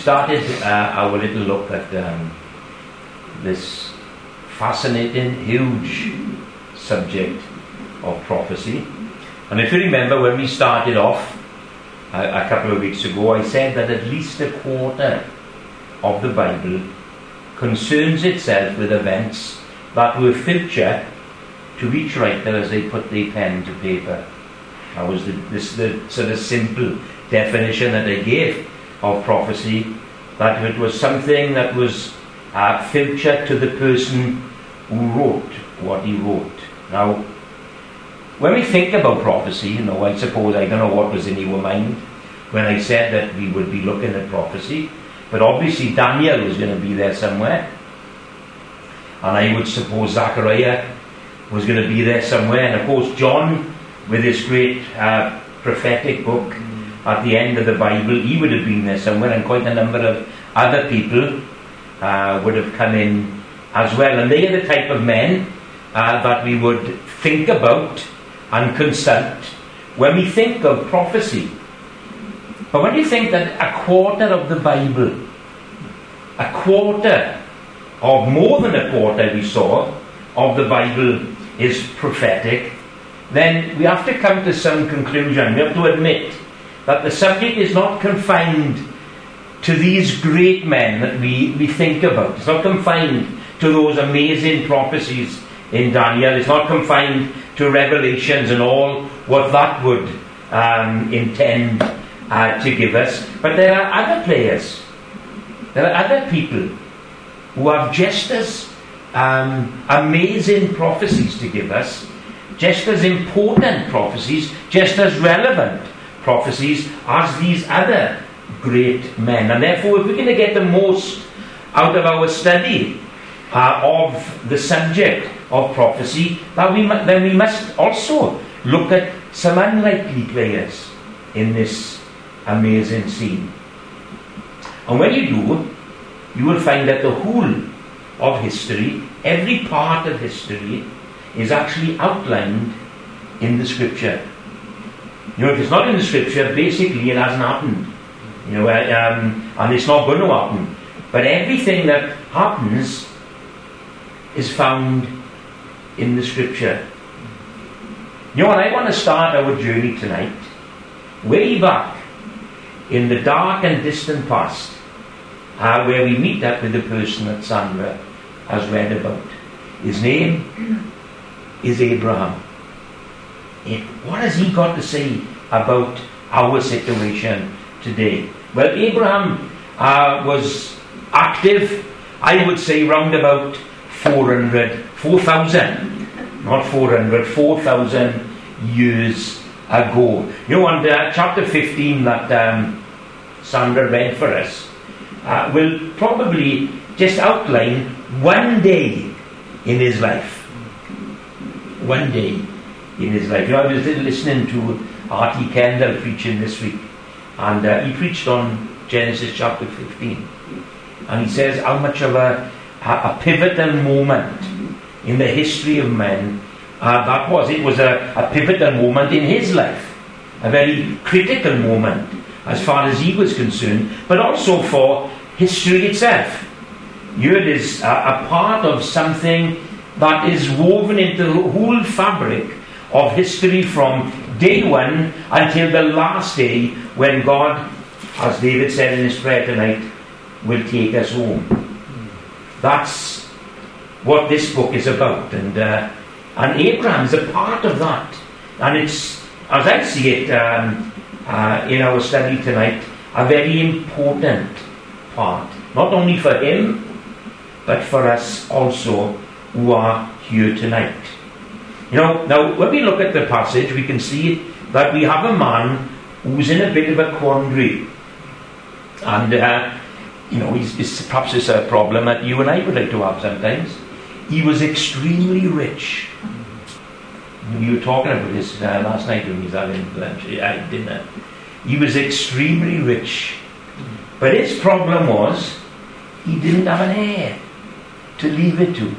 started uh, our little look at um, this fascinating, huge subject of prophecy. And if you remember when we started off a, a couple of weeks ago, I said that at least a quarter of the Bible concerns itself with events that were future to each writer as they put their pen to paper. That was the, this the sort of simple definition that I gave of prophecy, that it was something that was uh, future to the person who wrote what he wrote. Now, when we think about prophecy, you know, I suppose I don't know what was in your mind when I said that we would be looking at prophecy, but obviously Daniel was going to be there somewhere. And I would suppose Zechariah was going to be there somewhere. And of course, John, with his great uh, prophetic book at the end of the Bible, he would have been there somewhere, and quite a number of other people uh, would have come in as well. And they are the type of men uh, that we would think about and consult when we think of prophecy. But when you think that a quarter of the Bible, a quarter of more than a quarter we saw of the Bible is prophetic, then we have to come to some conclusion. We have to admit that the subject is not confined to these great men that we, we think about. It's not confined to those amazing prophecies in Daniel. It's not confined to revelations and all what that would um, intend uh, to give us. But there are other players. There are other people who have just as um, amazing prophecies to give us, just as important prophecies, just as relevant prophecies as these other great men. And therefore, if we're going to get the most out of our study uh, of the subject of prophecy, that we mu- then we must also look at some unlikely players in this amazing scene. And when you do, you will find that the whole of history, every part of history, is actually outlined in the scripture. You know, if it's not in the scripture, basically it hasn't happened. You know, um, and it's not going to happen. But everything that happens is found in the scripture. You know, and I want to start our journey tonight way back in the dark and distant past, uh, where we meet up with the person that Sandra has read about. His name is Abraham. What has he got to say about our situation today? Well, Abraham uh, was active, I would say, round about 400, 4,000, not 400, 4,000 years ago. You know, chapter 15 that um, Sandra read for us uh, will probably just outline one day in his life. One day in his life. You know, I was listening to R.T. Kendall preaching this week, and uh, he preached on Genesis chapter 15. And he says how much of a, a, pivotal moment in the history of men uh, that was. It was a, a pivotal moment in his life, a very critical moment as far as he was concerned, but also for history itself. Yud is a, a part of something that is woven into the whole fabric of history from day one until the last day when God, as David said in his prayer tonight, will take us home. That's what this book is about. And, uh, and Abraham is a part of that. And it's, as I see it um, uh, in our study tonight, a very important part. Not only for him, but for us also who are here tonight. You know, now when we look at the passage, we can see that we have a man who's in a bit of a quandary. And, uh, you know, perhaps it's a problem that you and I would like to have sometimes. He was extremely rich. We were talking about this uh, last night when we was having lunch, uh, dinner. He was extremely rich. But his problem was he didn't have an heir to leave it to.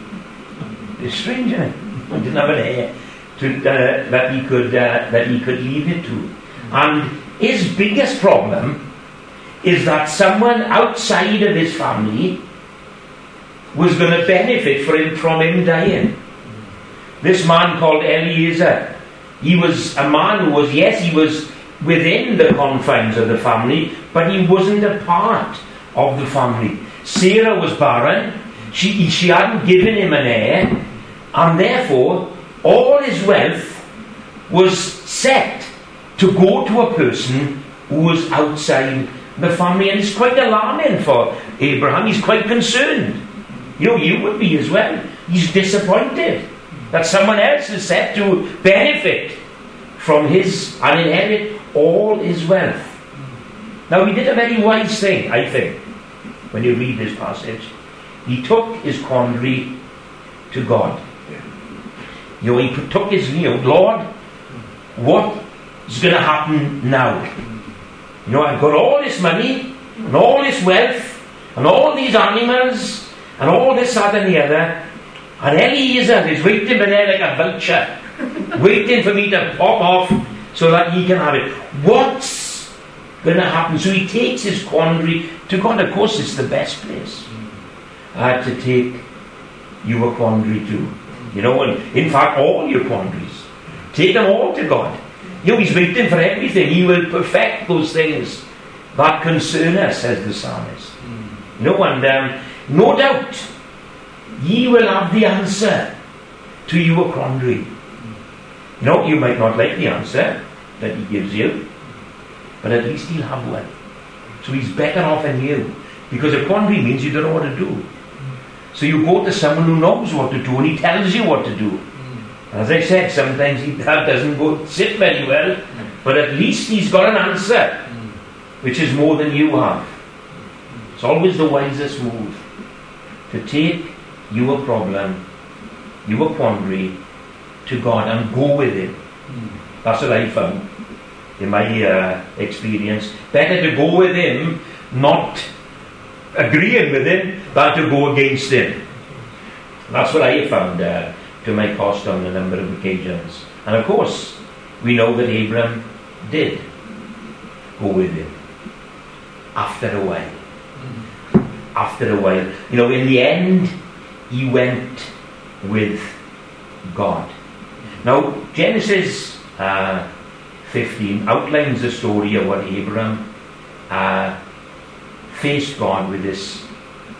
It's strange, isn't it? Didn't have an heir to, uh, that he could uh, that he could leave it to. And his biggest problem is that someone outside of his family was going to benefit from him, from him dying. This man called Eliezer, he was a man who was, yes, he was within the confines of the family, but he wasn't a part of the family. Sarah was barren, she, she hadn't given him an heir, and therefore all his wealth was set to go to a person who was outside the family. And it's quite alarming for Abraham. He's quite concerned. You know, you would be as well. He's disappointed that someone else is set to benefit from his and inherit all his wealth. Now, he did a very wise thing, I think, when you read this passage. He took his quandary to God. You know, he took his, view, Lord, what is going to happen now? You know, I've got all this money and all this wealth and all these animals and all this, that, and the other. And Eliezer is waiting for there like a vulture, waiting for me to pop off so that he can have it. What's going to happen? So he takes his quandary to God. Of course, it's the best place uh, to take your quandary to. You know, and in fact, all your quandaries. Take them all to God. You know, He's waiting for everything. He will perfect those things that concern us, says the psalmist. Mm. No, and um, no doubt, ye will have the answer to your quandary. You know, you might not like the answer that He gives you, but at least He'll have one. So He's better off than you. Because a quandary means you don't know what to do. So you go to someone who knows what to do and he tells you what to do. Hmm. As I said, sometimes he, that doesn't go sit very well, hmm. but at least he's got an answer, hmm. which is more than you have. It's always the wisest move to take your problem, your quandary, to God and go with Him. That's what I found in my uh, experience. Better to go with Him, not agreeing with Him, than to go against Him. That's what I found. Uh, to my cost on a number of occasions. And of course, we know that Abram did go with him after a while. After a while. You know, in the end, he went with God. Now, Genesis uh, 15 outlines the story of what Abram uh, faced God with this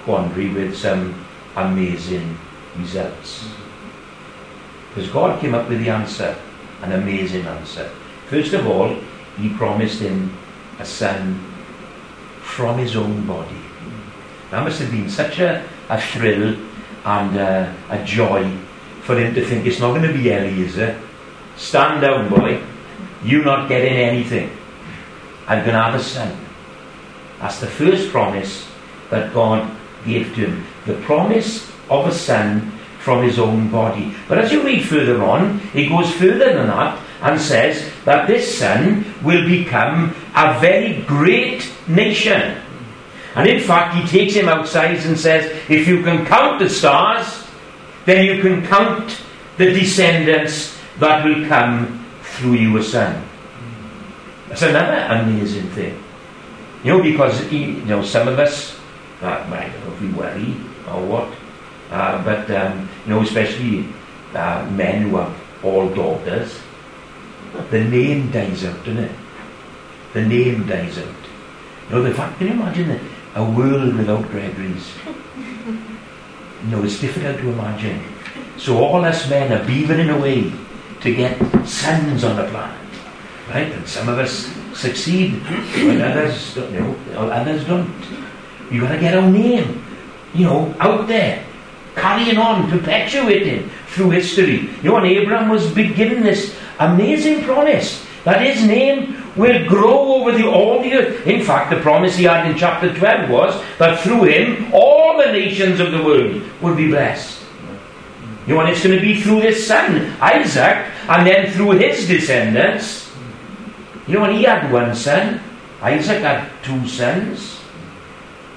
quandary with some amazing results. Because God came up with the answer, an amazing answer. First of all, He promised him a son from his own body. That must have been such a, a thrill and uh, a joy for him to think it's not going to be Eliezer. Stand down, boy. You're not getting anything. I'm going to have a son. That's the first promise that God gave to him. The promise of a son from his own body. But as you read further on, he goes further than that and says that this son will become a very great nation. And in fact, he takes him outside and says, if you can count the stars, then you can count the descendants that will come through your son. That's another amazing thing. You know, because he, you know, some of us, uh, I don't know if we worry or what, uh, but um, you know, especially uh, men who have all daughters, the name dies out, doesn't it? The name dies out. You know, the fact, can you imagine a world without Gregory's? You know, it's difficult to imagine. So all us men are beavering away to get sons on the planet. Right? And some of us succeed when others don't, you know, others don't. You've got to get our name, you know, out there carrying on, perpetuating through history. You know, and Abraham was beginning this amazing promise that his name will grow over the, all the earth. In fact, the promise he had in chapter 12 was that through him all the nations of the world would be blessed. You know, and it's going to be through his son, Isaac, and then through his descendants. You know, and he had one son, Isaac had two sons.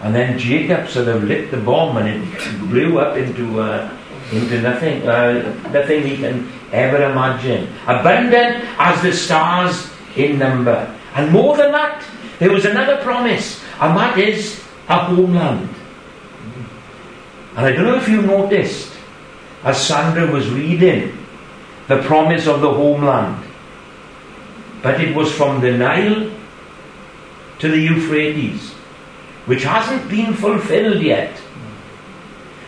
And then Jacob sort of lit the bomb and it blew up into, uh, into nothing, uh, nothing he can ever imagine. Abundant as the stars in number. And more than that, there was another promise. and that is a homeland. And I don't know if you noticed, as Sandra was reading, the promise of the homeland. But it was from the Nile to the Euphrates, which hasn't been fulfilled yet.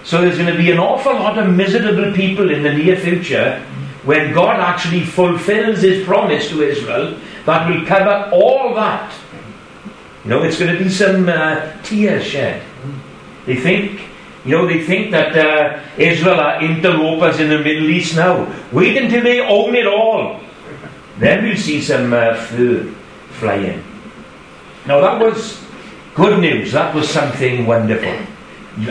So there's going to be an awful lot of miserable people in the near future when God actually fulfills his promise to Israel that will cover all that. You know, it's going to be some uh, tears shed. They think, you know, they think that uh, Israel are interlopers in the Middle East now. Wait until they own it all. Then we'll see some uh, fur flying. Now that was good news. That was something wonderful.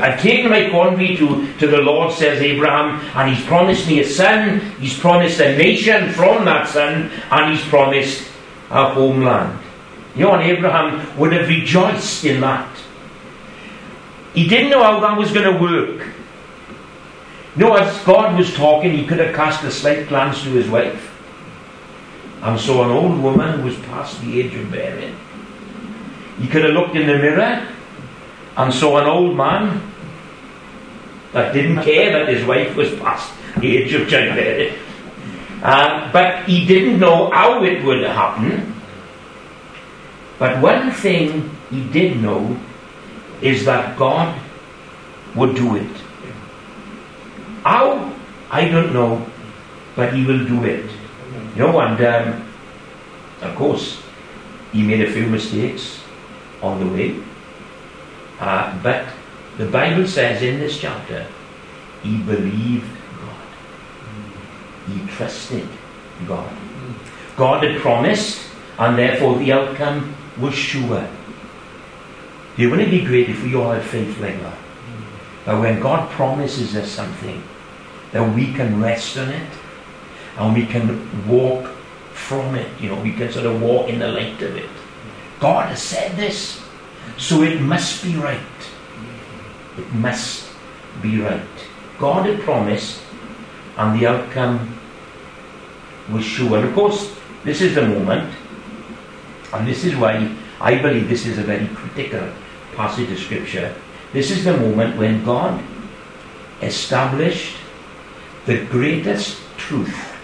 I've taken my quandary to, to the Lord, says Abraham, and he's promised me a son, he's promised a nation from that son, and he's promised a homeland. You know, and Abraham would have rejoiced in that. He didn't know how that was going to work. You know, as God was talking, he could have cast a slight glance to his wife and saw an old woman who was past the age of bearing. He could have looked in the mirror and saw an old man that didn't care that his wife was past the age of childbearing. Uh, but he didn't know how it would happen. But one thing he did know is that God would do it. How? I don't know, but he will do it. You know, and um, of course, he made a few mistakes on the way. Uh, but the Bible says in this chapter, he believed God. He trusted God. God had promised, and therefore the outcome was sure. It wouldn't it be great if we all had faith like that? That when God promises us something, that we can rest on it and we can walk from it. You know, we can sort of walk in the light of it. God has said this. So it must be right. It must be right. God had promised, and the outcome was sure. And of course, this is the moment, and this is why I believe this is a very critical passage of Scripture. This is the moment when God established the greatest truth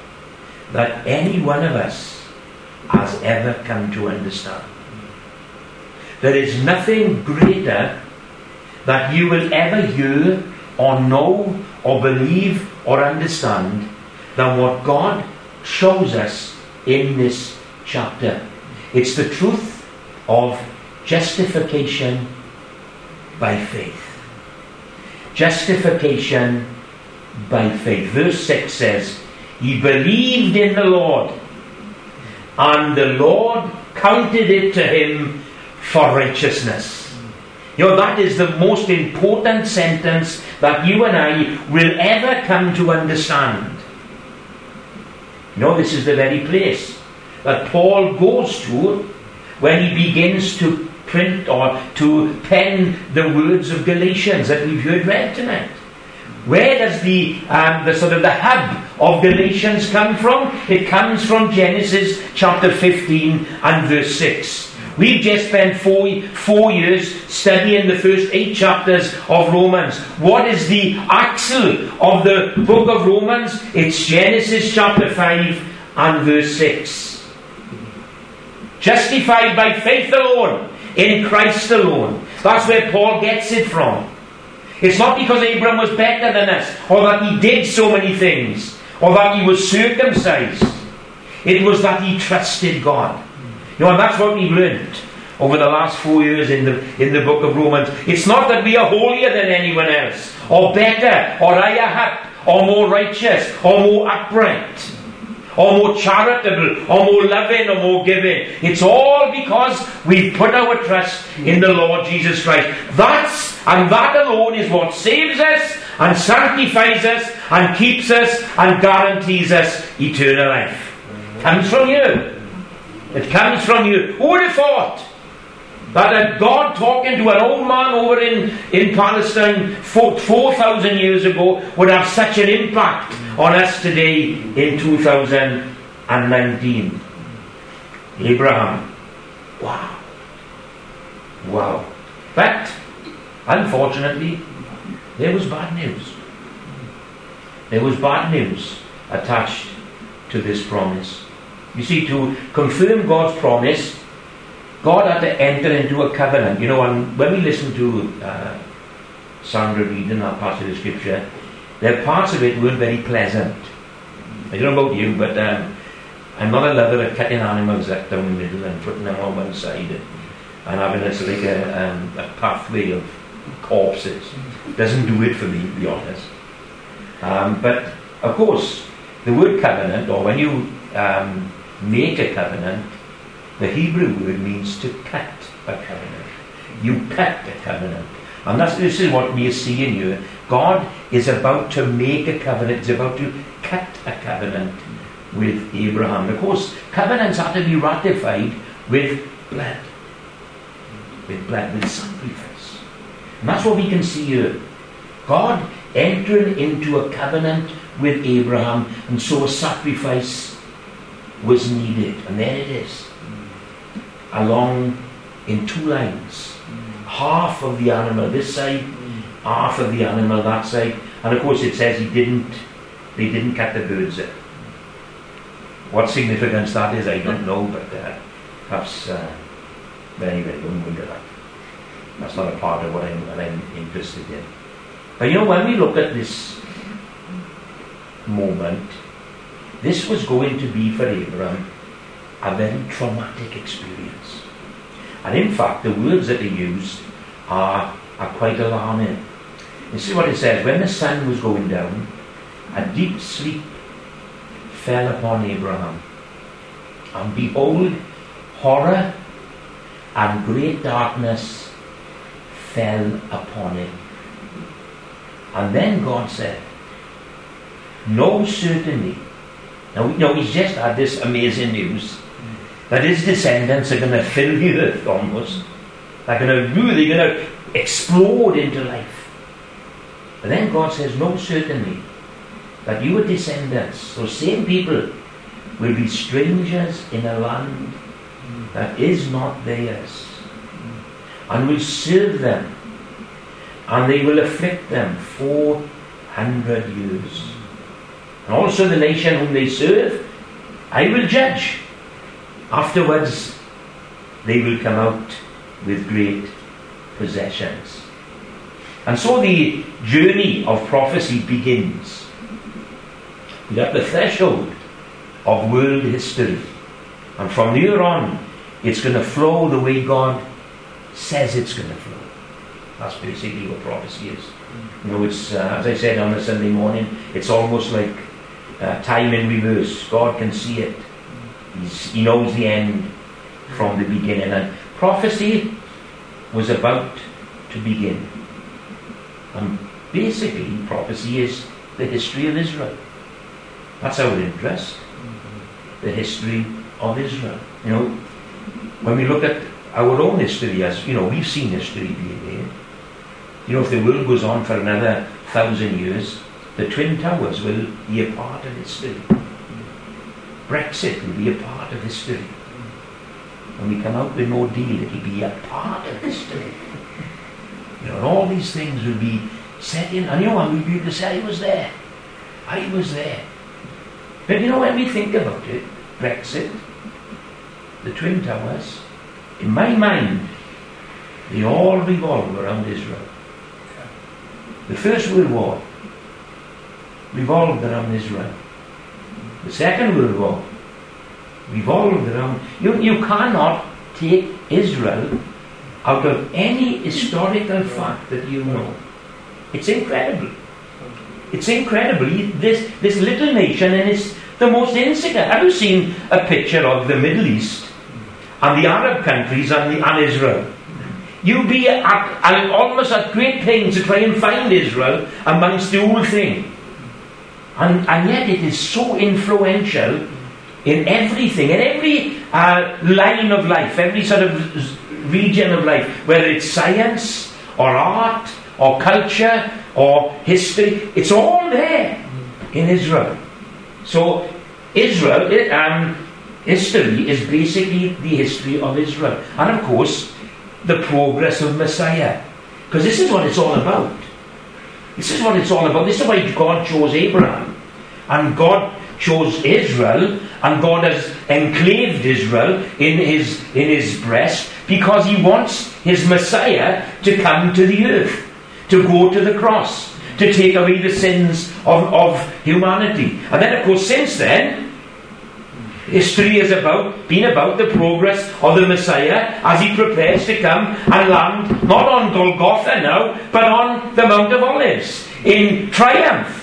that any one of us has ever come to understand. There is nothing greater that you will ever hear or know or believe or understand than what God shows us in this chapter. It's the truth of justification by faith. Justification by faith. Verse 6 says, He believed in the Lord, and the Lord counted it to him for righteousness. You know, that is the most important sentence that you and I will ever come to understand. You know, this is the very place that Paul goes to when he begins to print or to pen the words of Galatians that we've heard read tonight. Where does the, um, the sort of the hub of Galatians come from? It comes from Genesis chapter 15 and verse 6. We've just spent four, four years studying the first eight chapters of Romans. What is the axle of the book of Romans? It's Genesis chapter 5 and verse 6. Justified by faith alone, in Christ alone. That's where Paul gets it from. It's not because Abraham was better than us, or that he did so many things, or that he was circumcised. It was that he trusted God. You know, and that's what we've learned over the last four years in the, in the book of Romans. It's not that we are holier than anyone else, or better, or higher up, or more righteous, or more upright, or more charitable, or more loving, or more giving. It's all because we've put our trust in the Lord Jesus Christ. That's, and that alone is what saves us, and sanctifies us, and keeps us, and guarantees us eternal life. Comes from you. It comes from you. Who would have thought that a God talking to an old man over in, in Palestine 4,000 years ago would have such an impact on us today in 2019? Abraham. Wow. Wow. But, unfortunately, there was bad news. There was bad news attached to this promise. You see, to confirm God's promise, God had to enter into a covenant. You know, when we listen to uh, Sandra reading that passage of scripture, are parts of it weren't very pleasant. I don't know about you, but um, I'm not a lover of cutting animals up down the middle and putting them on one side and, and having it's like a, um, a pathway of corpses. Doesn't do it for me, to be honest. Um, but of course, the word covenant, or when you um, make a covenant, the Hebrew word means to cut a covenant. You cut a covenant. And that's, this is what we are seeing here. God is about to make a covenant, He's about to cut a covenant with Abraham. Of course, covenants have to be ratified with blood. With blood, with sacrifice. And that's what we can see here. God entering into a covenant with Abraham, and so a sacrifice was needed. And there it is. Along in two lines. Half of the animal this side, half of the animal that side. And of course it says he didn't they didn't cut the birds. What significance that is, I don't know, but uh, perhaps uh, anyway, don't that. That's not a part of what I'm, what I'm interested in. But you know, when we look at this moment, this was going to be for Abraham a very traumatic experience. And in fact, the words that are used are, are quite alarming. You see what it says? When the sun was going down, a deep sleep fell upon Abraham. And behold, horror and great darkness fell upon him. And then God said, No, certainly. Now, now he's just had this amazing news that his descendants are going to fill the earth almost. They're going to really going to explode into life. But then God says, No, certainly that your descendants, those same people, will be strangers in a land that is not theirs, and will serve them, and they will afflict them four hundred years. And also the nation whom they serve, I will judge. Afterwards, they will come out with great possessions. And so the journey of prophecy begins. We're at the threshold of world history. And from here on, it's going to flow the way God says it's going to flow. That's basically what prophecy is. You know, it's, uh, as I said on a Sunday morning, it's almost like uh, time in reverse. God can see it. He's, he knows the end from the beginning. And prophecy was about to begin. And basically, prophecy is the history of Israel. That's our interest. The history of Israel. You know, when we look at our own history, as you know, we've seen history being made. You know, if the world goes on for another thousand years, the Twin Towers will be a part of history. Brexit will be a part of history. When we come out with no deal, it'll be a part of history. You know, and all these things would be set in. And you know, and we'll be able to say, I was there. I was there. But you know, when we think about it, Brexit, the Twin Towers, in my mind, they all revolve around Israel. The First World War revolved around Israel. The Second World War revolved around. You, you cannot take Israel out of any historical fact that you know. It's incredible. It's incredible. This, this little nation, and it's the most insignificant. Have you seen a picture of the Middle East and the Arab countries and, the, and Israel? You'd be at, at, almost at great pains to try and find Israel amongst the whole thing. And, and yet it is so influential in everything, in every uh, line of life, every sort of region of life, whether it's science or art or culture or history, it's all there in Israel. So, Israel, um, history is basically the history of Israel. And of course, the progress of Messiah. Because this is what it's all about. This is what it's all about. This is why God chose Abraham. And God chose Israel, and God has enclaved Israel in his, in his breast because he wants his Messiah to come to the earth, to go to the cross, to take away the sins of, of humanity. And then, of course, since then, History is about been about the progress of the Messiah as he prepares to come and land not on Golgotha now, but on the Mount of Olives in triumph.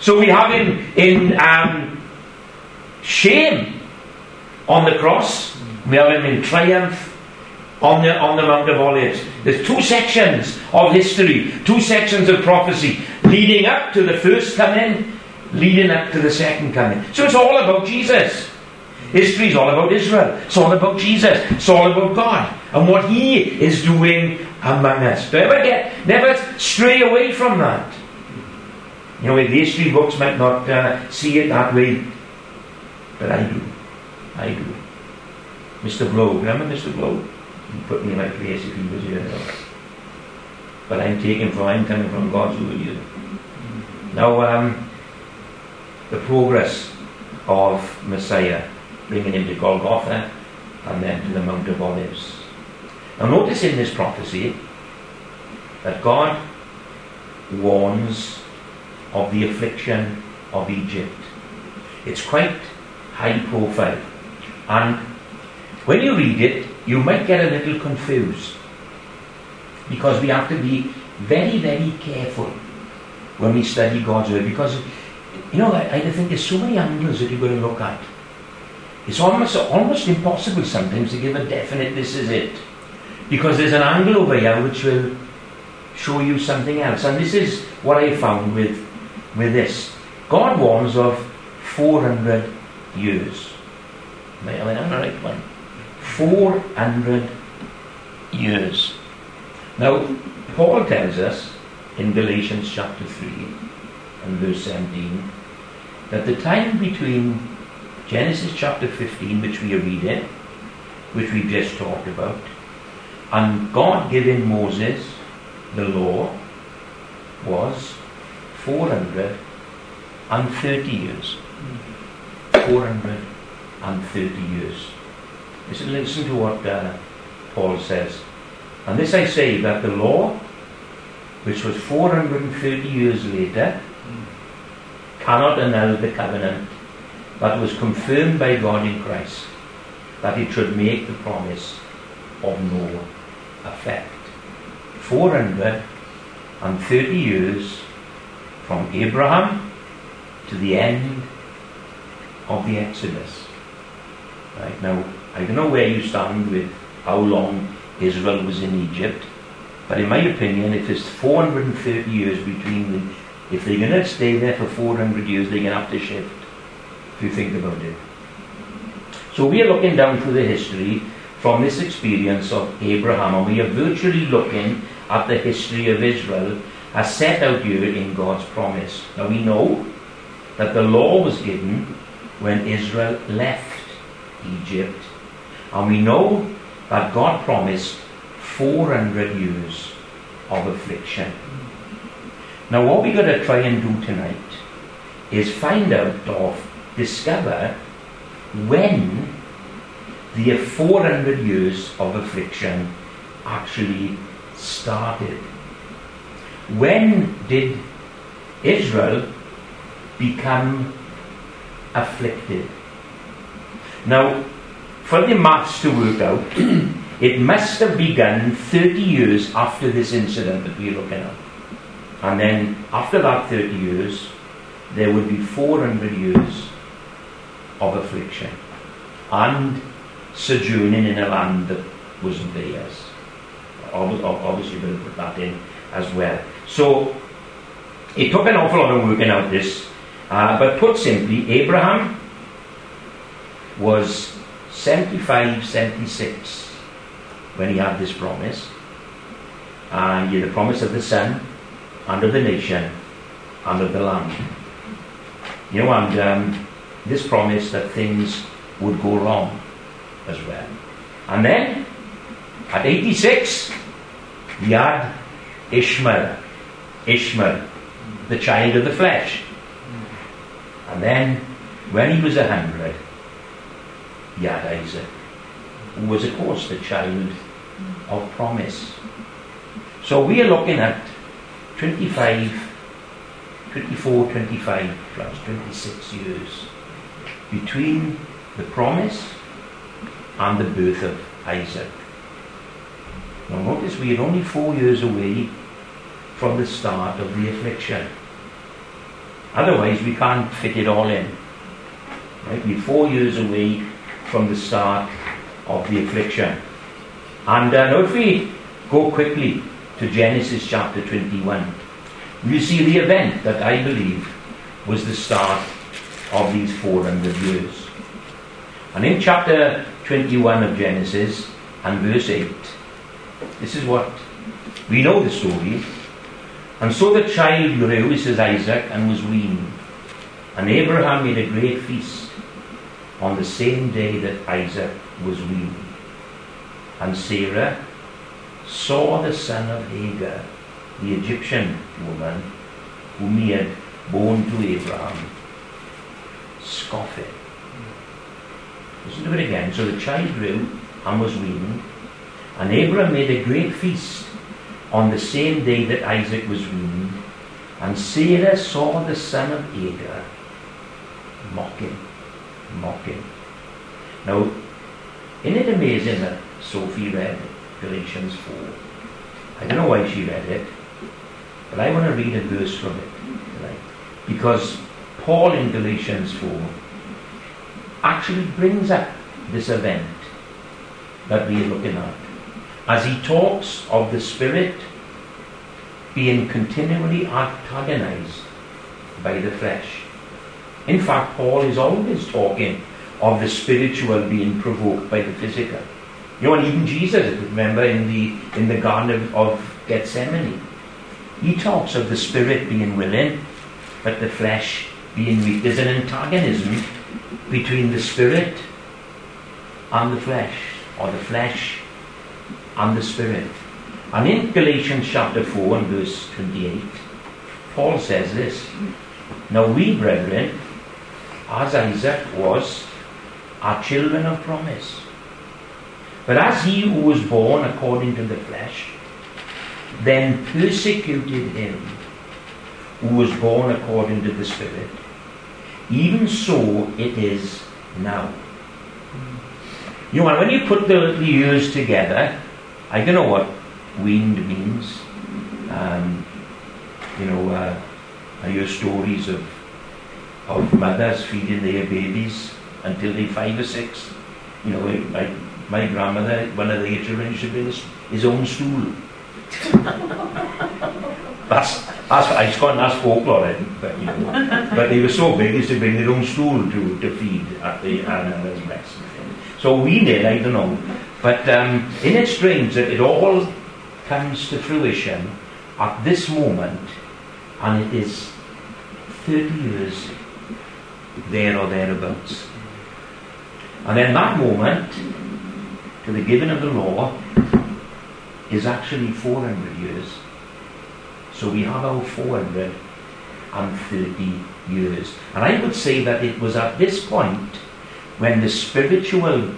So we have him in um, shame on the cross. We have him in triumph on the, on the Mount of Olives. There's two sections of history, two sections of prophecy, leading up to the first coming, leading up to the second coming. So it's all about Jesus. History is all about Israel. It's all about Jesus. It's all about God and what He is doing among us. Never get, never stray away from that. You know, the history books might not uh, see it that way, but I do. I do. Mr. Blow, remember Mr. Blow? He put me in my place if he was here. But I'm taking from, I'm coming from God's word here. Now, um, the progress of Messiah bringing him to Golgotha and then to the Mount of Olives. Now, notice in this prophecy that God warns of the affliction of Egypt. It's quite high profile. And when you read it, you might get a little confused because we have to be very, very careful when we study God's Word because, you know, I, I think there's so many angles that you've got to look at. It's almost almost impossible sometimes to give a definite this is it. Because there's an angle over here which will show you something else. And this is what I found with with this. God warns of 400 years. Am I on the right one? 400 years. Now, Paul tells us in Galatians chapter 3 and verse 17 that the time between Genesis chapter 15, which we are reading, which we just talked about, and God giving Moses the law was 430 years. 430 years. Listen, listen to what uh, Paul says. And this I say that the law, which was 430 years later, cannot annul the covenant that was confirmed by God in Christ, that it should make the promise of no effect. 430 years from Abraham to the end of the Exodus. Right now, I don't know where you stand with how long Israel was in Egypt, but in my opinion, if it's 430 years between them, if they're going to stay there for 400 years, they're going to have to shift if you think about it. So we are looking down through the history from this experience of Abraham, and we are virtually looking at the history of Israel as set out here in God's promise. Now we know that the law was given when Israel left Egypt, and we know that God promised 400 years of affliction. Now, what we're going to try and do tonight is find out or discover when the 400 years of affliction actually started. When did Israel become afflicted? Now, for the maths to work out, it must have begun 30 years after this incident that we're looking at. And then after that 30 years, there would be 400 years of affliction and sojourning in a land that wasn't theirs. Obviously, we'll put that in as well. So, it took an awful lot of working out this, uh, but put simply, Abraham was 75, 76 when he had this promise. And he had the promise of the son, and of the nation, and of the land. You know, and um, this promise that things would go wrong as well. And then At 86, he had Ishmael. Ishmael, the child of the flesh. And then, when he was a hundred, he had Isaac, who was, of course, the child of promise. So we are looking at 25, 24, 25 plus 26 years between the promise and the birth of Isaac. Now notice we are only four years away from the start of the affliction. Otherwise we can't fit it all in. Right? We're four years away from the start of the affliction. And uh, now if we go quickly to Genesis chapter 21, you see the event that I believe was the start of these 400 years. And in chapter 21 of Genesis and verse 8, this is what we know the story. And so the child grew, is Isaac, and was weaned. And Abraham made a great feast on the same day that Isaac was weaned. And Sarah saw the son of Hagar, the Egyptian woman, whom he had born to Abraham, scoffing. Listen to it again. So the child grew and was weaned, and Abraham made a great feast on the same day that Isaac was weaned, and Sarah saw the son of Hagar mocking, mocking. Now, isn't it amazing that Sophie read Galatians 4? I don't know why she read it, but I want to read a verse from it tonight. Because Paul in Galatians 4 actually brings up this event that we are looking at as he talks of the Spirit being continually antagonized by the flesh. In fact, Paul is always talking of the spiritual being provoked by the physical. You know, and even Jesus, remember in the in the Garden of, of Gethsemane, he talks of the spirit being willing, but the flesh being weak. There's an antagonism between the spirit and the flesh, or the flesh and the Spirit. And in Galatians chapter 4 and verse 28, Paul says this Now we, brethren, as Isaac was, are children of promise. But as he who was born according to the flesh, then persecuted him who was born according to the Spirit, even so it is now. You know, when you put the, the years together, I don't know what weaned means. Um, you know, uh, I hear stories of of mothers feeding their babies until they're five or six. You know, my, my grandmother, one of the children to bring his, his own stool. that's that's I can't ask folklore, but you know, but they were so big, they used to bring their own stool to, to feed at the animals' breast. So we did, I don't know. But um, isn't it strange that it all comes to fruition at this moment and it is 30 years there or thereabouts. And then that moment to the giving of the law is actually 400 years. So we have our 430 years. And I would say that it was at this point when the spiritual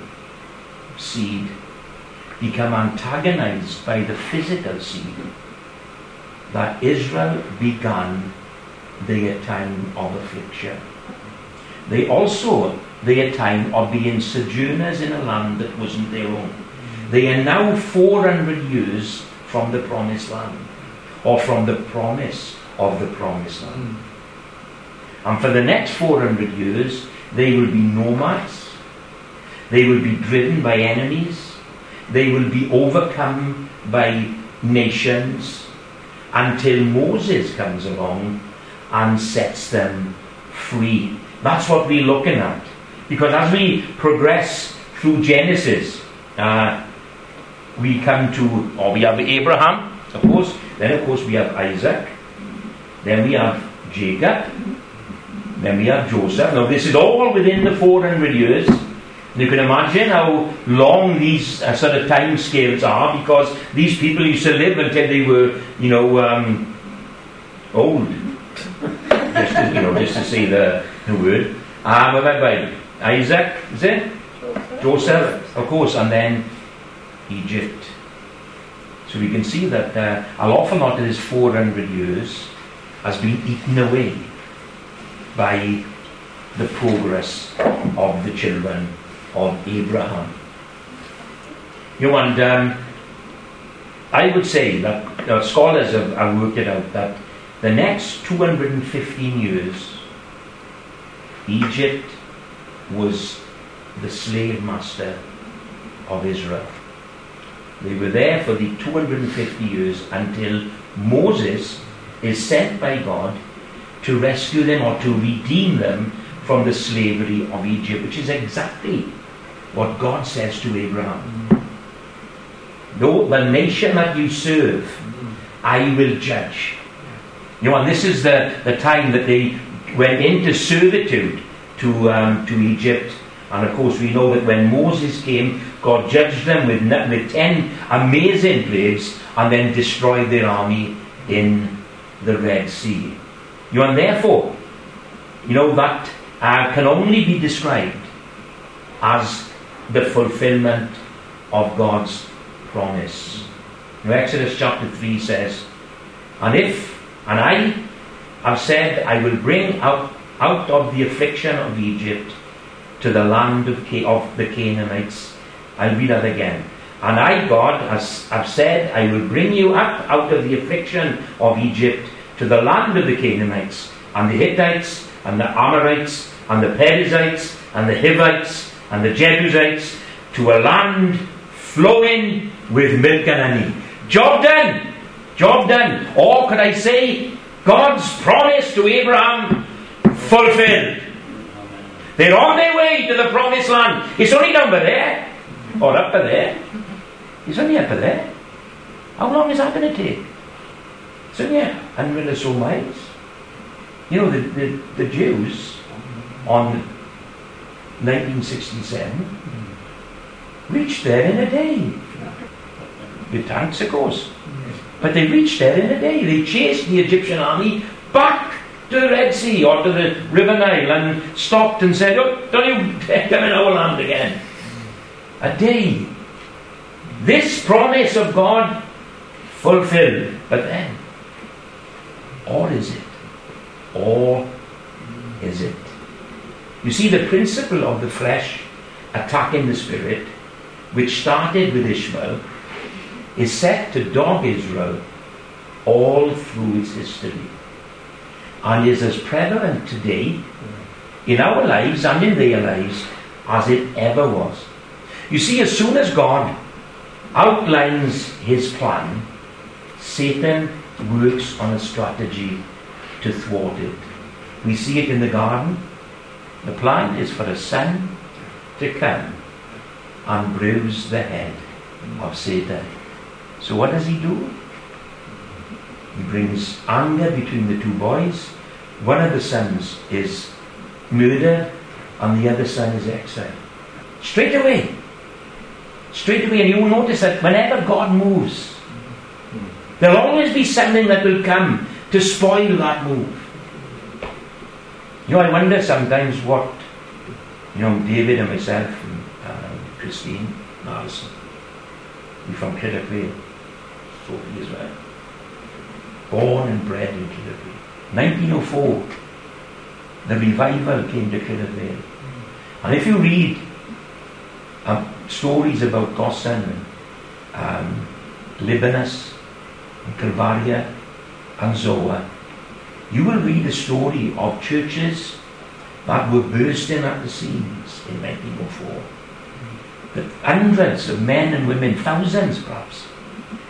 seed become antagonized by the physical seed, that Israel began their time of affliction. They also their time of being sojourners in a land that wasn't their own. They are now 400 years from the promised land, or from the promise of the promised land. Hmm. And for the next 400 years, they will be nomads, they will be driven by enemies. They will be overcome by nations until Moses comes along and sets them free. That's what we're looking at. Because as we progress through Genesis, uh, we come to, or we have Abraham, of course, then of course we have Isaac, then we have Jacob, then we have Joseph. Now this is all within the 400 years And you can imagine how long these uh, sort of time scales are because these people used to live until they were, you know, um, old. just to, you know, just to say the, the word. Um, remember Isaac, is it? Joseph. Joseph, of course, and then Egypt. So we can see that uh, an awful lot of this 400 years has been eaten away by the progress of the children of Abraham. You know, and um, I would say that uh, scholars have, have worked it out that the next 215 years, Egypt was the slave master of Israel. They were there for the 250 years until Moses is sent by God to rescue them or to redeem them from the slavery of Egypt, which is exactly what God says to Abraham. Though the nation that you serve, I will judge. You know, and this is the, the time that they went into servitude to, um, to Egypt. And of course, we know that when Moses came, God judged them with, with ten amazing plagues and then destroyed their army in the Red Sea. You know, and therefore, you know, that uh, can only be described as the fulfillment of God's promise. Now, Exodus chapter 3 says, And if, and I have said, I will bring out, out of the affliction of Egypt to the land of, of the Canaanites. I'll read that again. And I, God, has, have said, I will bring you up out of the affliction of Egypt to the land of the Canaanites, and the Hittites, and the Amorites, and the Perizzites, and the Hivites, and the Jebusites, to a land flowing with milk and honey. Job done! Job done. Or could I say, God's promise to Abraham fulfilled. They're on their way to the promised land. It's only down by there, or up by there. It's only up by there. How long is that going to take? It's only a hundred or so miles. You know, the, the, the Jews on 1967 reached there in a day. With tanks, of course. But they reached there in a day. They chased the Egyptian army back to the Red Sea or to the River Nile and stopped and said, Oh, don't you come in our land again. A day. This promise of God fulfilled. But then, or is it? Or is it? You see, the principle of the flesh attacking the spirit, which started with Ishmael, is set to dog Israel all through its history and is as prevalent today in our lives and in their lives as it ever was. You see, as soon as God outlines his plan, Satan works on a strategy to thwart it. We see it in the garden. The plan is for a son to come and bruise the head of Satan. So what does he do? He brings anger between the two boys. One of the sons is murdered and the other son is exiled. Straight away. Straight away. And you'll notice that whenever God moves, there'll always be something that will come to spoil that move. You know, I wonder sometimes what, you know, David and myself and uh, Christine Madison, we from Kidder Sophie as well born and bred in Clydach Vale. 1904, the revival came to Clydach Vale. And if you read uh, stories about Gosson and um, Libanus and Calvaria and Zoar, you will read the story of churches that were bursting at the seams in 1904. That hundreds of men and women, thousands perhaps,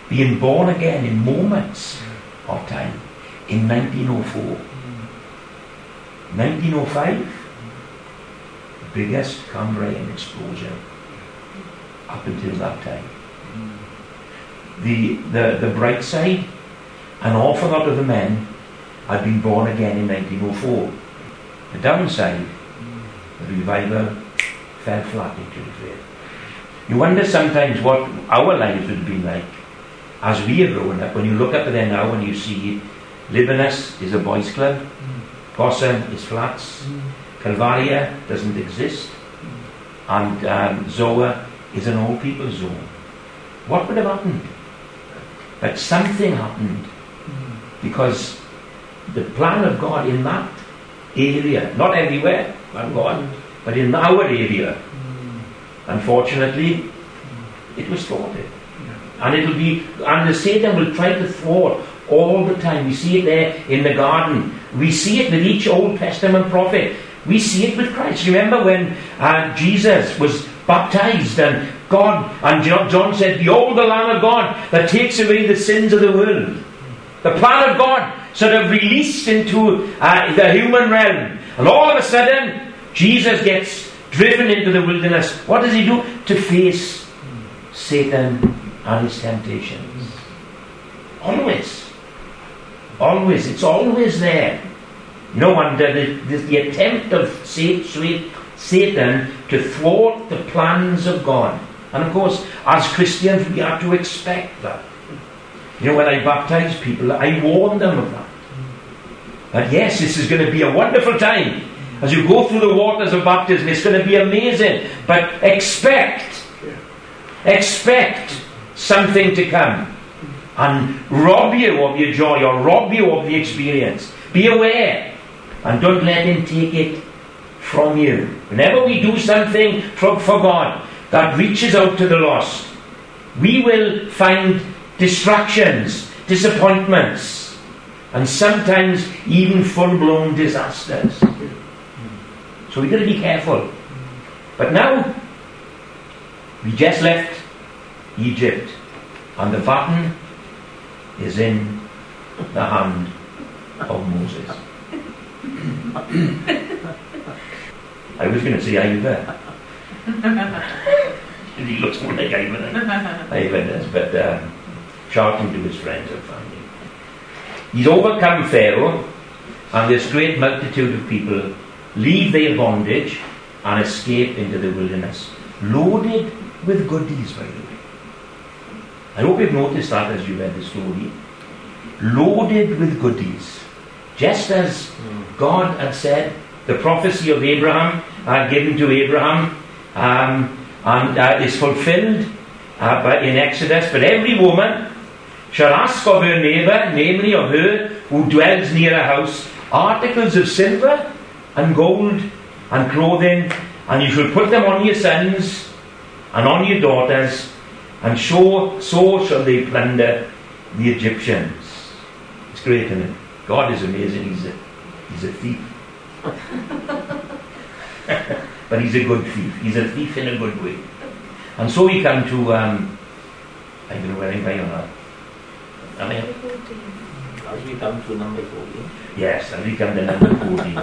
being born again in moments of time in 1904. 1905, biggest Cambrian explosion up until that time. The, the, the bright side, an awful lot of the men had been born again in 1904. The downside, the revival fell flat into the. You wonder sometimes what our lives would be like as we are growing up. When you look up there now and you see Libanus is a boys' club, Gotham is flats, Calvaria doesn't exist, and um, Zoar is an old people's zone. What would have happened? But something happened because the plan of God in that area, not everywhere, thank God, but in our area, unfortunately, it was thwarted. And it'll be, and the Satan will try to thwart all the time. We see it there in the garden. We see it with each Old Testament prophet. We see it with Christ. Remember when uh, Jesus was baptized and God, and John said, Behold the Lamb of God that takes away the sins of the world. The plan of God sort of released into uh, the human realm. And all of a sudden, Jesus gets driven into the wilderness. What does he do? To face Satan and his temptations. Always. Always. It's always there. No wonder the, the, the attempt of Satan to thwart the plans of God. And of course, as Christians, we have to expect that. You know, when I baptize people, I warn them of that. That yes, this is going to be a wonderful time. As you go through the waters of baptism, it's going to be amazing. But expect, expect something to come and rob you of your joy or rob you of the experience. Be aware and don't let him take it from you. Whenever we do something for, for God that reaches out to the lost, we will find distractions, disappointments, and sometimes even full blown disasters. So we've got to be careful. But now, we just left Egypt, and the baton is in the hand of Moses. I was going to say Ivan. he looks more like Ivan than is, but um, shouting to his friends and family. He's overcome Pharaoh, and this great multitude of people leave their bondage and escape into the wilderness, loaded with goodies, by the way. I hope you've noticed that as you read the story. Loaded with goodies. Just as God had said, the prophecy of Abraham uh, given to Abraham um, and uh, is fulfilled uh, in Exodus. But every woman shall ask of her neighbour, namely of her who dwells near a house, articles of silver and gold and clothing, and you shall put them on your sons and on your daughters, and so, so shall they plunder the Egyptians. It's great, isn't it? God is amazing. He's a, he's a thief. but he's a good thief. He's a thief in a good way. And so we come to, um, I don't know where I'm going on that. As we come to number 14. Yes, as we come to number 14.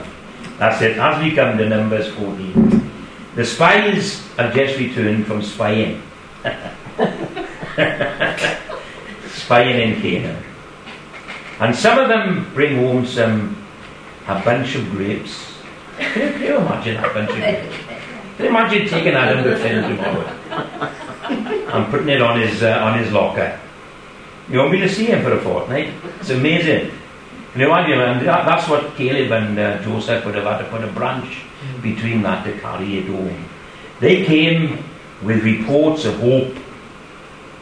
That's it. As we come to Numbers 14. The spies have just returned from spying. spying in Canaan. And some of them bring home some a bunch of grapes. Can you, can you imagine a bunch of grapes? Can you imagine taking Adam to Finn tomorrow and putting it on his uh, on his locker? You want me to see him for a fortnight? It's amazing. Know, and that's what Caleb and uh, Joseph would have had to put a branch between that to carry it home. They came with reports of hope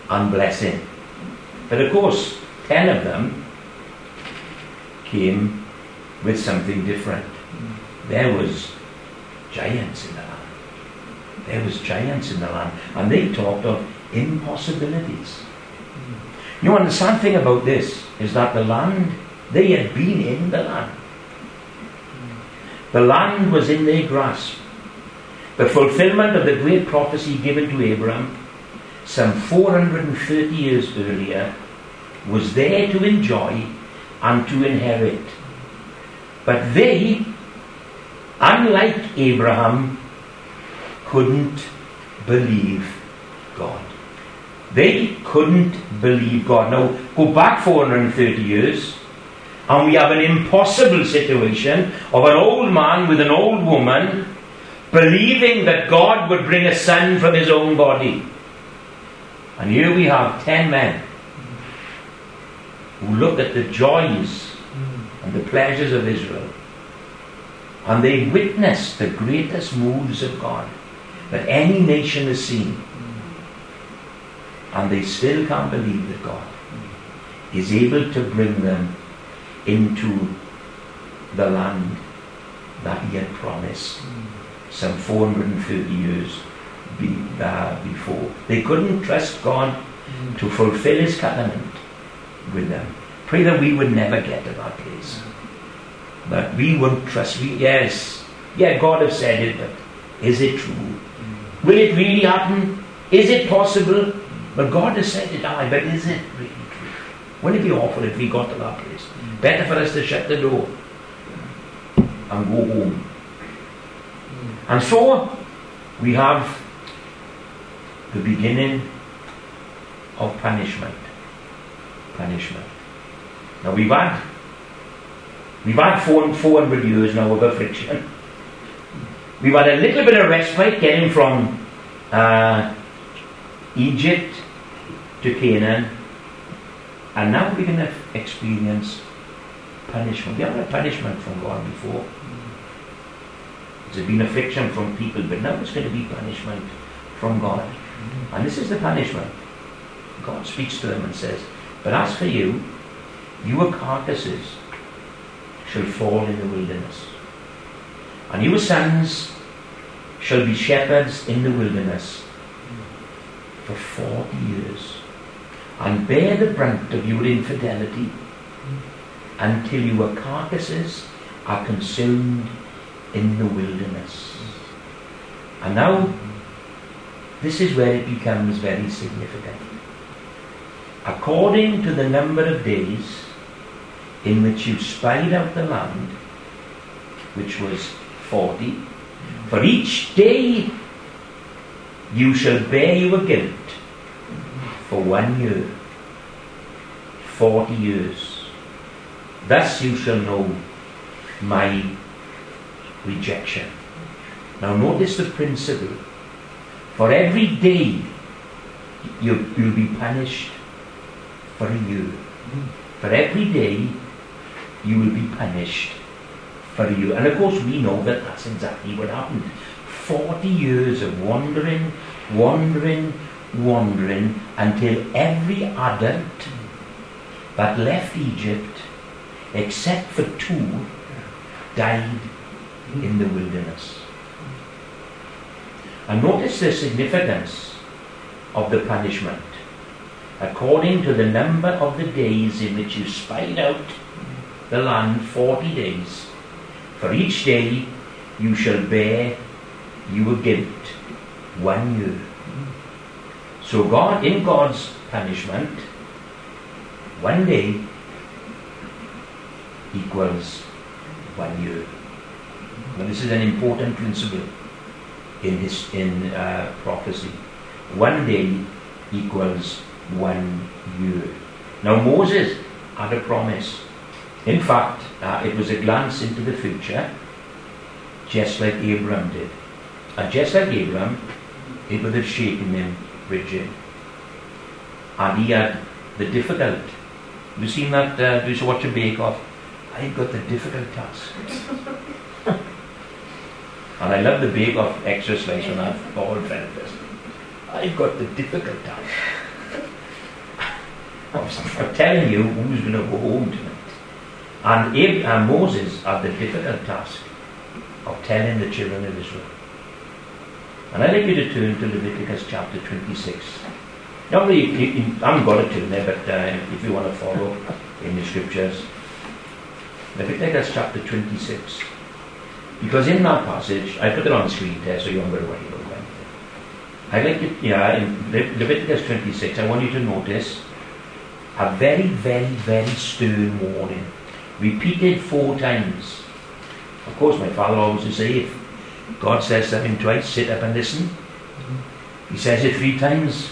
and blessing. But of course, ten of them came with something different. There was giants in the land. There was giants in the land. And they talked of impossibilities. You know, and the sad thing about this is that the land they had been in the land. The land was in their grasp. The fulfillment of the great prophecy given to Abraham some 430 years earlier was there to enjoy and to inherit. But they, unlike Abraham, couldn't believe God. They couldn't believe God. Now, go back 430 years and we have an impossible situation of an old man with an old woman believing that God would bring a son from his own body. And here we have ten men who look at the joys and the pleasures of Israel. And they witness the greatest moves of God that any nation has seen. And they still can't believe that God is able to bring them into the land that he had promised some 430 years be, uh, before. They couldn't trust God to fulfill his covenant with them. Pray that we would never get to that place. But we wouldn't trust. We, yes, yeah, God has said it, but is it true? Will it really happen? Is it possible? But God has said it, aye, but is it really true? Wouldn't it be awful if we got to that place? Better for us to shut the door and go home. And so we have the beginning of punishment. Punishment. Now we've had we've had four, 400 years now of affliction. We've had a little bit of respite getting from uh, Egypt to Canaan, and now we're going to experience punishment. We haven't had punishment from God before. There's been affliction from people, but now it's going to be punishment from God. And this is the punishment. God speaks to them and says, But as for you, your carcasses shall fall in the wilderness. And your sons shall be shepherds in the wilderness for forty years, and bear the brunt of your infidelity until your carcasses are consumed in the wilderness. And now, this is where it becomes very significant. According to the number of days in which you spied out the land, which was 40, for each day you shall bear your guilt for one year, 40 years. Thus you shall know my rejection. Now notice the principle. For every day you, you'll be punished for a year. For every day you will be punished for a year. And of course we know that that's exactly what happened. 40 years of wandering, wandering, wandering until every adult that left Egypt, except for two, died in the wilderness. And notice the significance of the punishment. According to the number of the days in which you spied out the land, 40 days, for each day you shall bear your guilt one year. So God, in God's punishment, one day equals one year. Now this is an important principle in his in uh, prophecy. One day equals one year. Now Moses had a promise. In fact, uh, it was a glance into the future, just like Abraham did. And just like Abraham, it would have shaken him rigid. And he had the difficult. You seen that? Uh, do you watch a Bake Off? I've got the difficult task. and I love the Bake Off exercise when I've all felt this. I've got the difficult task. I'm telling you who's going to go home tonight. And, Ab- and Moses had the difficult task of telling the children of Israel. And I'd like you to turn to Leviticus chapter 26. Not really, you, you, I haven't got it to there, but uh, if you want to follow in the scriptures. Leviticus chapter 26. Because in that passage, I put it on the screen there so you got to worry about that. I like it, yeah, in Le- Leviticus 26, I want you to notice a very, very, very stern warning, repeated four times. Of course, my father always used to say, if God says something twice, sit up and listen. He says it three times,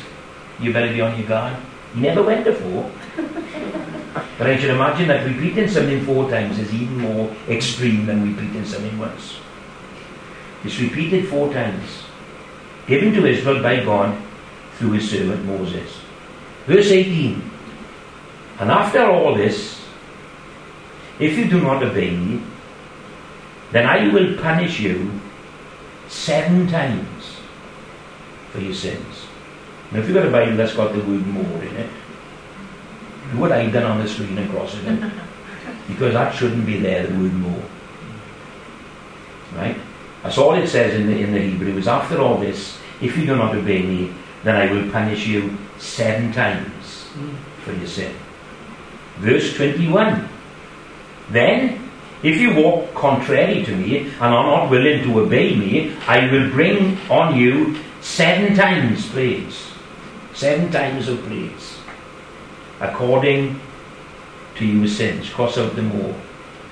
you better be on your guard. He never went four. but I should imagine that repeating something four times is even more extreme than repeating something once. It's repeated four times. Given to Israel by God through his servant Moses. Verse 18. And after all this, if you do not obey me, then I will punish you seven times for your sins. Now, if you've got a Bible that's got the word more in it, do what I've done on the screen and cross it because that shouldn't be there, the word more. Right? That's all it says in the, in the Hebrew is after all this, if you do not obey me, then I will punish you seven times mm. for your sin. Verse 21. Then, if you walk contrary to me and are not willing to obey me, I will bring on you seven times plagues. Seven times of plagues. According to your sins. Cross out the more.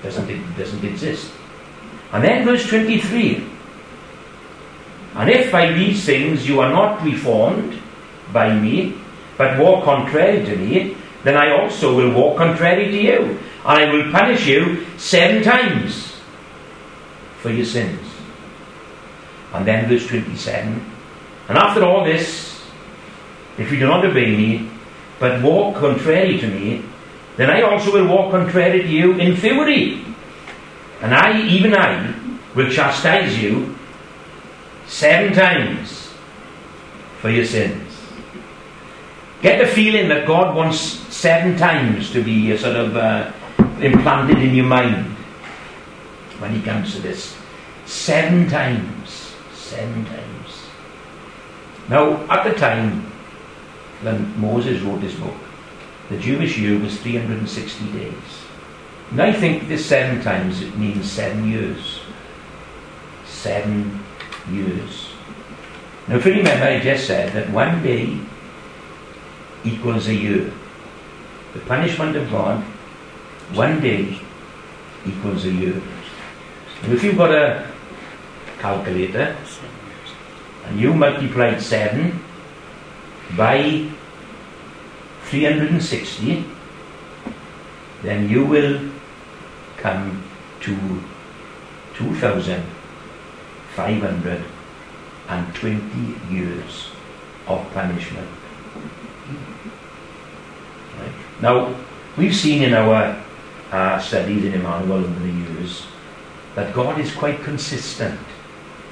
Doesn't, it doesn't exist. And then verse 23. And if by these things you are not reformed by me, but walk contrary to me, then I also will walk contrary to you, and I will punish you seven times for your sins. And then verse 27 And after all this, if you do not obey me, but walk contrary to me, then I also will walk contrary to you in fury. And I, even I, will chastise you seven times for your sins. Get the feeling that God wants seven times to be a sort of uh, implanted in your mind when He comes to this. Seven times. Seven times. Now, at the time when Moses wrote this book, the Jewish year was 360 days. And I think this seven times it means seven years. Seven years. Now, if you remember, I just said that one day equals a year. The punishment of God, one day equals a year. Now, if you've got a calculator and you multiplied 7 by 360, then you will come to 2,520 years of punishment. Right. Now, we've seen in our uh, studies in Emmanuel over the years that God is quite consistent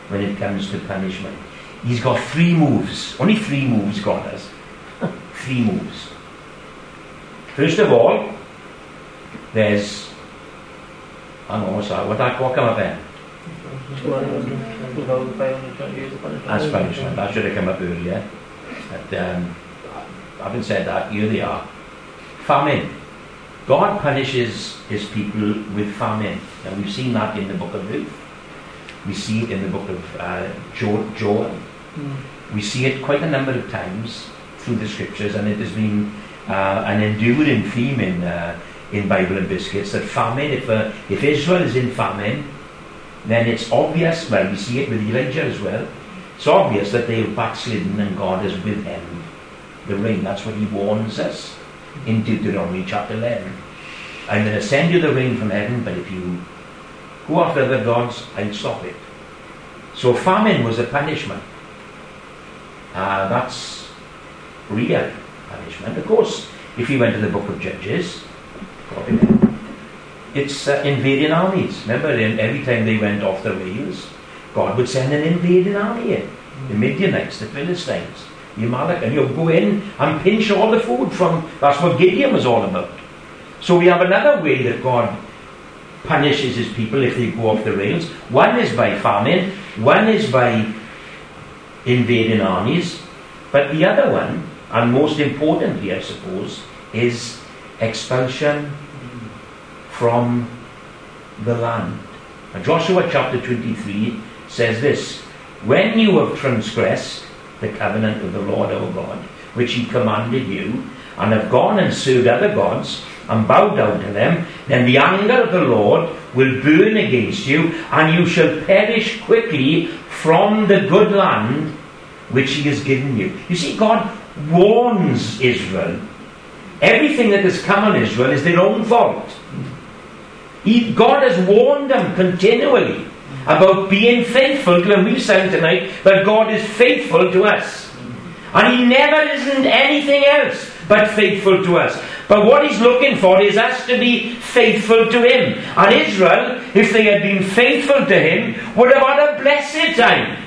when it comes to punishment. He's got three moves, only three moves God has. three moves. First of all, there's on, what's that? What what come up then? That's punishment. That should have come up earlier. But, um, having said that, here they are. Famine. God punishes his people with famine. And we've seen that in the book of Ruth. We see it in the book of uh, jo- Joel. Mm. We see it quite a number of times through the scriptures, and it has been uh, an enduring theme in, uh, in Bible and Biscuits that famine, if, uh, if Israel is in famine, then it's obvious, well, we see it with Elijah as well, it's obvious that they've backslidden and God has withheld the rain. That's what he warns us in Deuteronomy chapter 11. I'm going to send you the rain from heaven, but if you go after other gods, I'll stop it. So famine was a punishment. Uh, that's real punishment. Of course, if you went to the book of Judges, it's uh, invading armies. Remember, every time they went off the rails, God would send an invading army in. The Midianites, the Philistines, and you'll go in and pinch all the food from. That's what Gideon was all about. So we have another way that God punishes his people if they go off the rails. One is by famine, one is by invading armies, but the other one, and most importantly, I suppose, is expulsion from the land. And Joshua chapter 23 says this When you have transgressed the covenant of the Lord our God, which he commanded you, and have gone and served other gods, and bowed down to them, then the anger of the Lord will burn against you, and you shall perish quickly from the good land which he has given you. You see, God warns Israel. Everything that has come on Israel is their own fault. He, God has warned them continually about being faithful to Him. We've sang tonight that God is faithful to us. And He never isn't anything else but faithful to us. But what He's looking for is us to be faithful to Him. And Israel, if they had been faithful to Him, would have had a blessed time.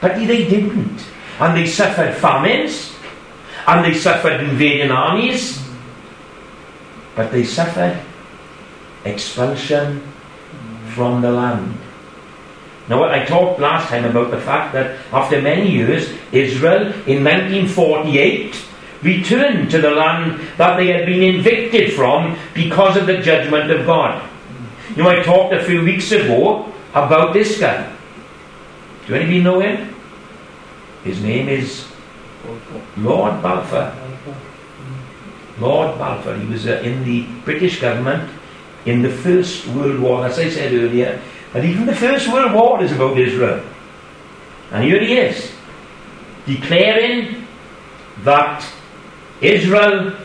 But they didn't. And they suffered famines, and they suffered invading armies, but they suffered expulsion from the land. Now, I talked last time about the fact that after many years, Israel in 1948 returned to the land that they had been evicted from because of the judgment of God. You know, I talked a few weeks ago about this guy. Do any of you know him? His name is Lord Balfour. Lord Balfour. He was uh, in the British government in the First World War. As I said earlier, that even the First World War is about Israel. And here he is, declaring that Israel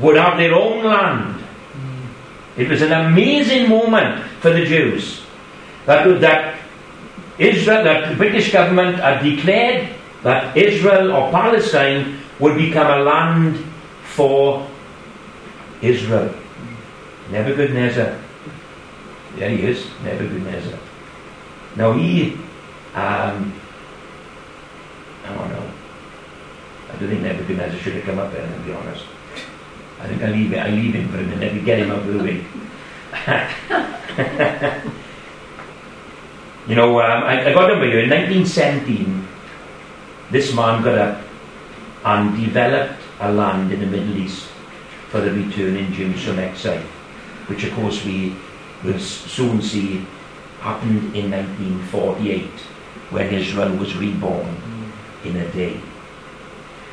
would have their own land. It was an amazing moment for the Jews. That, that Israel, that the British government had declared that Israel or Palestine would become a land for Israel. Nebuchadnezzar. There he is, Nebuchadnezzar. Now he, um, I don't know. I don't think Nebuchadnezzar should have come up there, to be honest. I think I leave I leave him for a minute, we get him out of the way. you know, um, I, I got number here in 1917. This man got up and developed a land in the Middle East for the returning Jews from exile, which of course we will soon see happened in 1948 when Israel was reborn in a day.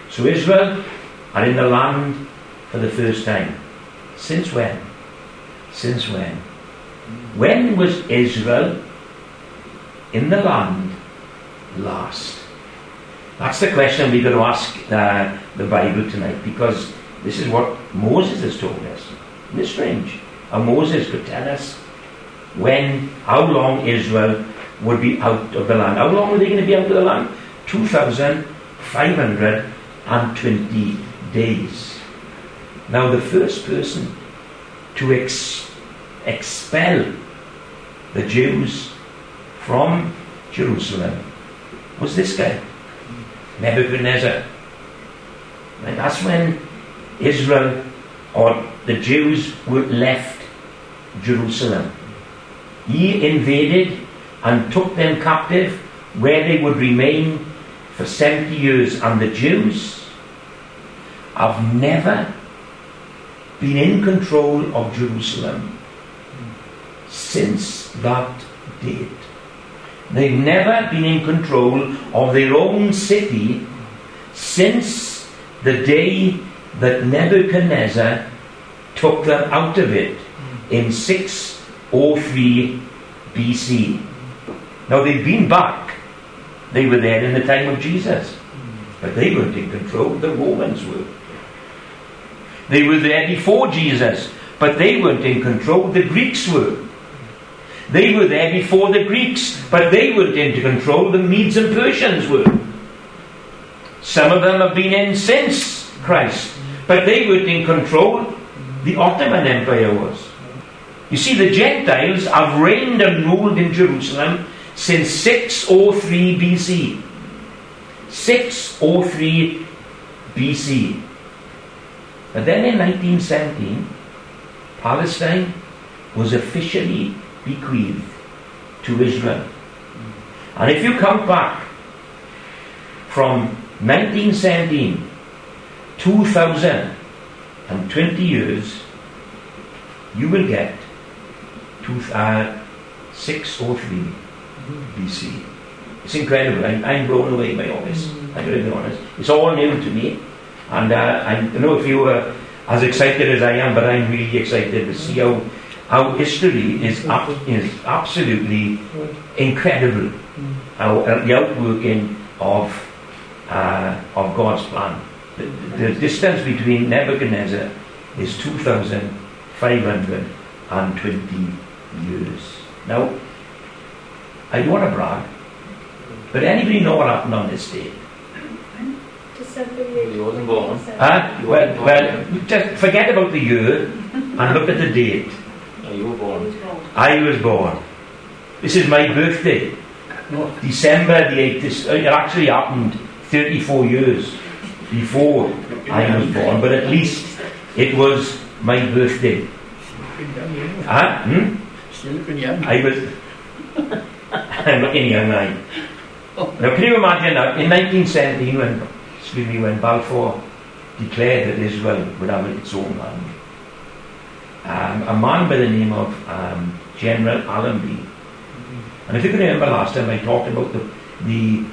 So Israel are in the land for the first time. Since when? Since when? When was Israel in the land last? That's the question we're going to ask uh, the Bible tonight because this is what Moses has told us. Isn't it strange? And Moses could tell us when, how long Israel would be out of the land. How long were they going to be out of the land? 2,520 days. Now, the first person to ex- expel the Jews from Jerusalem was this guy, Nebuchadnezzar. And that's when Israel or the Jews were left Jerusalem. He invaded and took them captive where they would remain for 70 years. And the Jews have never been in control of Jerusalem since that date. They've never been in control of their own city since the day that Nebuchadnezzar took them out of it in 603 BC. Now they've been back. They were there in the time of Jesus. But they weren't in control, the Romans were. They were there before Jesus, but they weren't in control, the Greeks were. They were there before the Greeks, but they weren't in control, the Medes and Persians were. Some of them have been in since Christ, but they weren't in control, the Ottoman Empire was. You see, the Gentiles have reigned and ruled in Jerusalem since 603 BC. 603 BC. But then in 1917, Palestine was officially bequeathed to Israel. And if you count back from 1917, 2020 years, you will get uh, 603 BC. It's incredible. I'm, I'm blown away by all this. I'm going to be honest. It's all new to me. And uh, I don't know if you are as excited as I am, but I'm really excited to see how, how history is, ab- is absolutely incredible. How, uh, the outworking of, uh, of God's plan. The, the distance between Nebuchadnezzar is 2,520 years. Now, I don't want to brag, but anybody know what happened on this day? December He wasn't born. Huh? Well, well, just forget about the year and look at the date. No, you were born. I was born. This is my birthday. December the 8th. This, it actually happened 34 years before I was born, but at least it was my birthday. Huh? Hmm? I was. I'm looking young now. Now, can you imagine that in 1917, when, when Balfour declared that Israel would have its own land, um, a man by the name of um, General Allenby, and if you can remember last time, I talked about the, the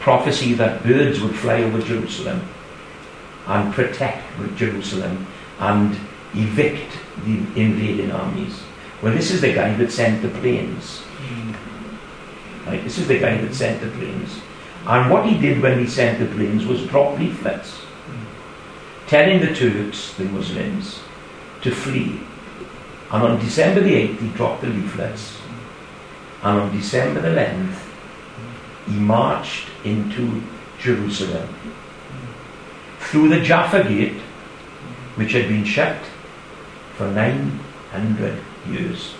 prophecy that birds would fly over Jerusalem and protect Jerusalem and evict the invading armies. Well, this is the guy that sent the planes. Right? This is the guy that sent the planes. And what he did when he sent the planes was drop leaflets telling the Turks, the Muslims, to flee. And on December the 8th, he dropped the leaflets. And on December the 11th, he marched into Jerusalem through the Jaffa Gate, which had been shut for 900 years.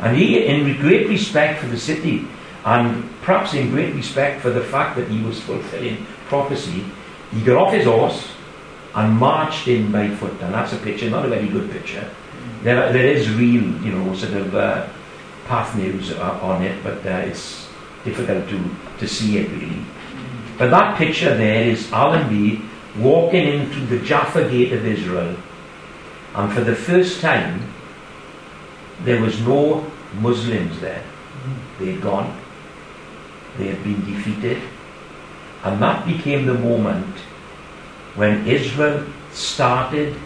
And he, in great respect for the city, and perhaps in great respect for the fact that he was fulfilling prophecy, he got off his horse and marched in by foot. And that's a picture, not a very good picture. There, there is real, you know, sort of uh, Pathé News on it, but uh, it's difficult to, to see it really. But that picture there is Allenby walking in through the Jaffa Gate of Israel, and for the first time, there was no Muslims there. They had gone. They had been defeated. And that became the moment when Israel started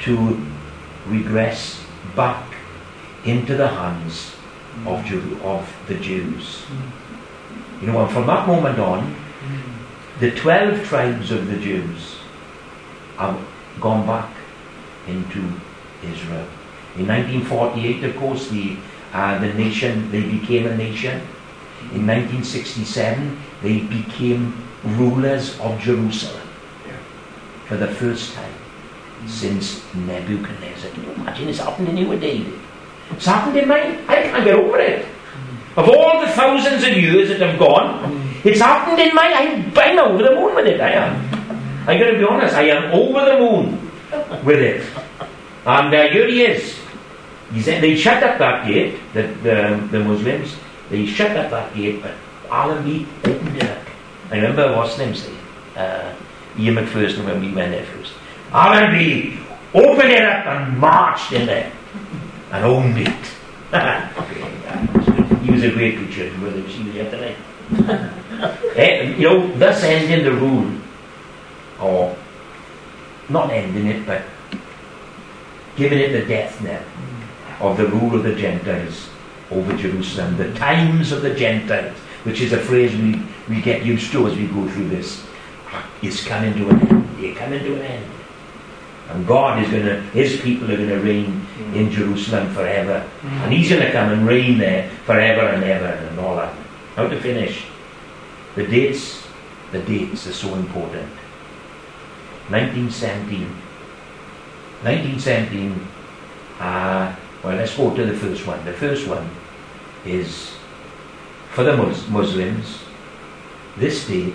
to regress back into the hands of, Jew, of the Jews. You know, and from that moment on, the 12 tribes of the Jews have gone back into Israel. In 1948, of course, the, uh, the nation, they became a nation. In 1967, they became rulers of Jerusalem for the first time since Nebuchadnezzar. Can you imagine it's happened in you a David? It's happened in mine. I can't get over it. Of all the thousands of years that have gone, it's happened in my. I'm, I'm over the moon with it. I am. I got to be honest. I am over the moon with it. And uh, here he is. He they shut up that gate. The, the, the Muslims. They shut up that gate, but Allenby opened it up. I remember what's name say. Uh, Ian McPherson when we went there first. Allenby opened it up and marched in there and owned it. he was a great preacher, whether she was here tonight. eh, you know, thus ending the rule, or not ending it, but giving it the death knell of the rule of the Gentiles over Jerusalem, the times of the Gentiles, which is a phrase we, we get used to as we go through this, is coming to an end. They're coming to an end. And God is going to, His people are going to reign in Jerusalem forever. And He's going to come and reign there forever and ever and all that. How to finish? The dates, the dates are so important. 1917. 1917, uh, well, let's go to the first one. The first one is for the Mus- Muslims, this date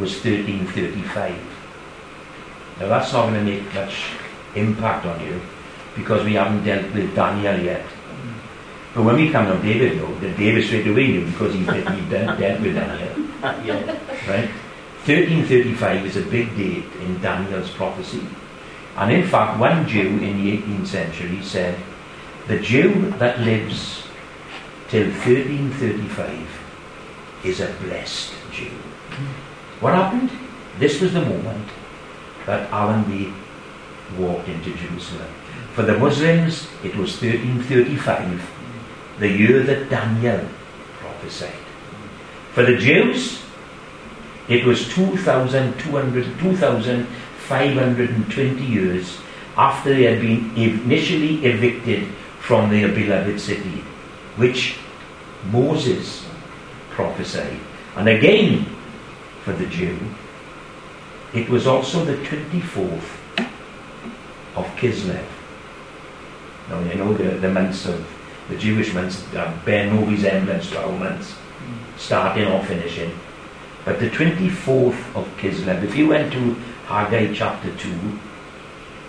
was 1335. Now that's not going to make much impact on you because we haven't dealt with Daniel yet. But when we come to David, though, David straight away knew because he, he dealt, dealt with Daniel. Right? 1335 is a big date in Daniel's prophecy. And in fact, one Jew in the 18th century said, The Jew that lives till 1335 is a blessed Jew. What happened? This was the moment that Allenby walked into Jerusalem. For the Muslims, it was 1335, the year that Daniel prophesied. For the Jews, it was 2,200, 2,520 years after they had been initially evicted from their beloved city, which Moses prophesied. And again, for the Jew, it was also the 24th of Kislev. Now, you know the, the months of the Jewish months uh, bear no resemblance to our months, starting or finishing. But the 24th of Kislev, if you went to Haggai chapter 2,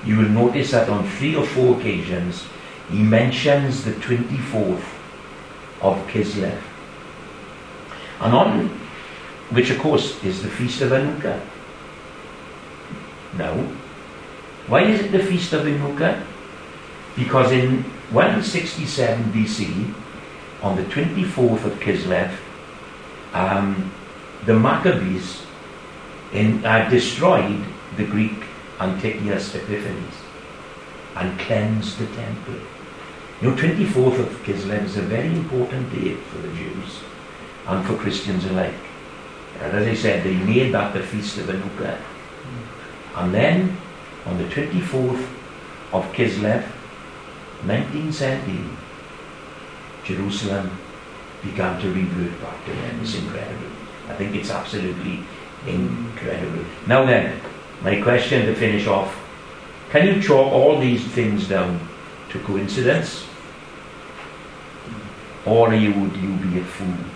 you will notice that on three or four occasions he mentions the 24th of Kislev. And on, which of course is the feast of Hanukkah. Now, why is it the feast of Hanukkah? Because in 167 BC, on the 24th of Kislev, um, the Maccabees in, uh, destroyed the Greek Antiochus Epiphanes and cleansed the temple. You know, 24th of Kislev is a very important date for the Jews and for Christians alike. And as I said, they made that the feast of Hanukkah. And then, on the 24th of Kislev, 1917, Jerusalem began to revert back to them. It's incredible. I think it's absolutely incredible. Now then, my question to finish off can you chalk all these things down to coincidence? Or you, would you be a fool?